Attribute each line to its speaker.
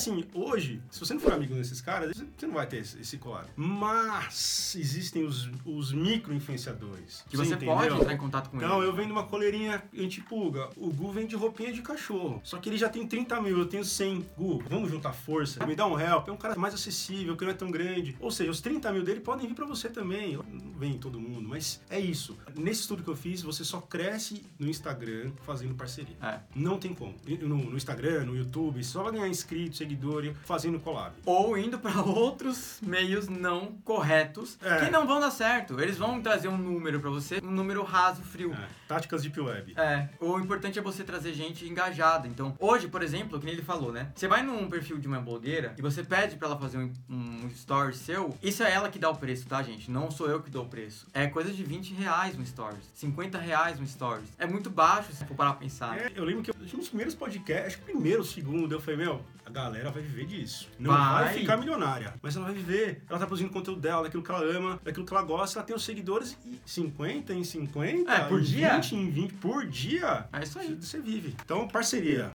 Speaker 1: assim, hoje, se você não for amigo desses caras, você não vai ter esse, esse collab. Mas existem os, os micro-influenciadores.
Speaker 2: Que você
Speaker 1: entendeu?
Speaker 2: pode entrar em contato com
Speaker 1: Então,
Speaker 2: ele.
Speaker 1: eu vendo uma coleirinha antipulga. O Gu vende roupinha de cachorro. Só que ele já tem 30 mil, eu tenho 100. Gu, vamos juntar força. Me dá um help. É um cara mais acessível, que não é tão grande. Ou seja, os 30 mil dele podem vir pra você também. Não vem todo mundo, mas é isso. Nesse estudo que eu fiz, você só cresce no Instagram fazendo parceria.
Speaker 2: É.
Speaker 1: Não tem como. No, no Instagram, no YouTube, só vai ganhar inscrito, seguidor fazendo collab.
Speaker 2: Ou indo pra outros meios não corretos
Speaker 1: É.
Speaker 2: que não vão dar certo. Eles vão trazer um número pra você, um número raso, frio.
Speaker 1: É, táticas Deep Web.
Speaker 2: É, o importante é você trazer gente engajada. Então, hoje, por exemplo, que nem ele falou, né? Você vai num perfil de uma blogueira e você pede pra ela fazer um, um story seu, isso é ela que dá o preço, tá, gente? Não sou eu que dou o preço. É coisa de 20 reais um stories, 50 reais um stories. É muito baixo se for parar pra pensar.
Speaker 1: É, eu lembro que eu, nos primeiros podcasts, acho que primeiro, segundo, eu falei, meu, a galera vai viver disso. Não vai.
Speaker 2: Vai.
Speaker 1: ficar milionária, mas ela vai viver. Ela tá produzindo conteúdo dela, daquilo que ela ama, daquilo que ela gosta, ela tem os seguidores e 50 em 50,
Speaker 2: É, por
Speaker 1: em
Speaker 2: dia?
Speaker 1: 20 em 20 por dia.
Speaker 2: É isso aí.
Speaker 1: Você vive. Então, parceria.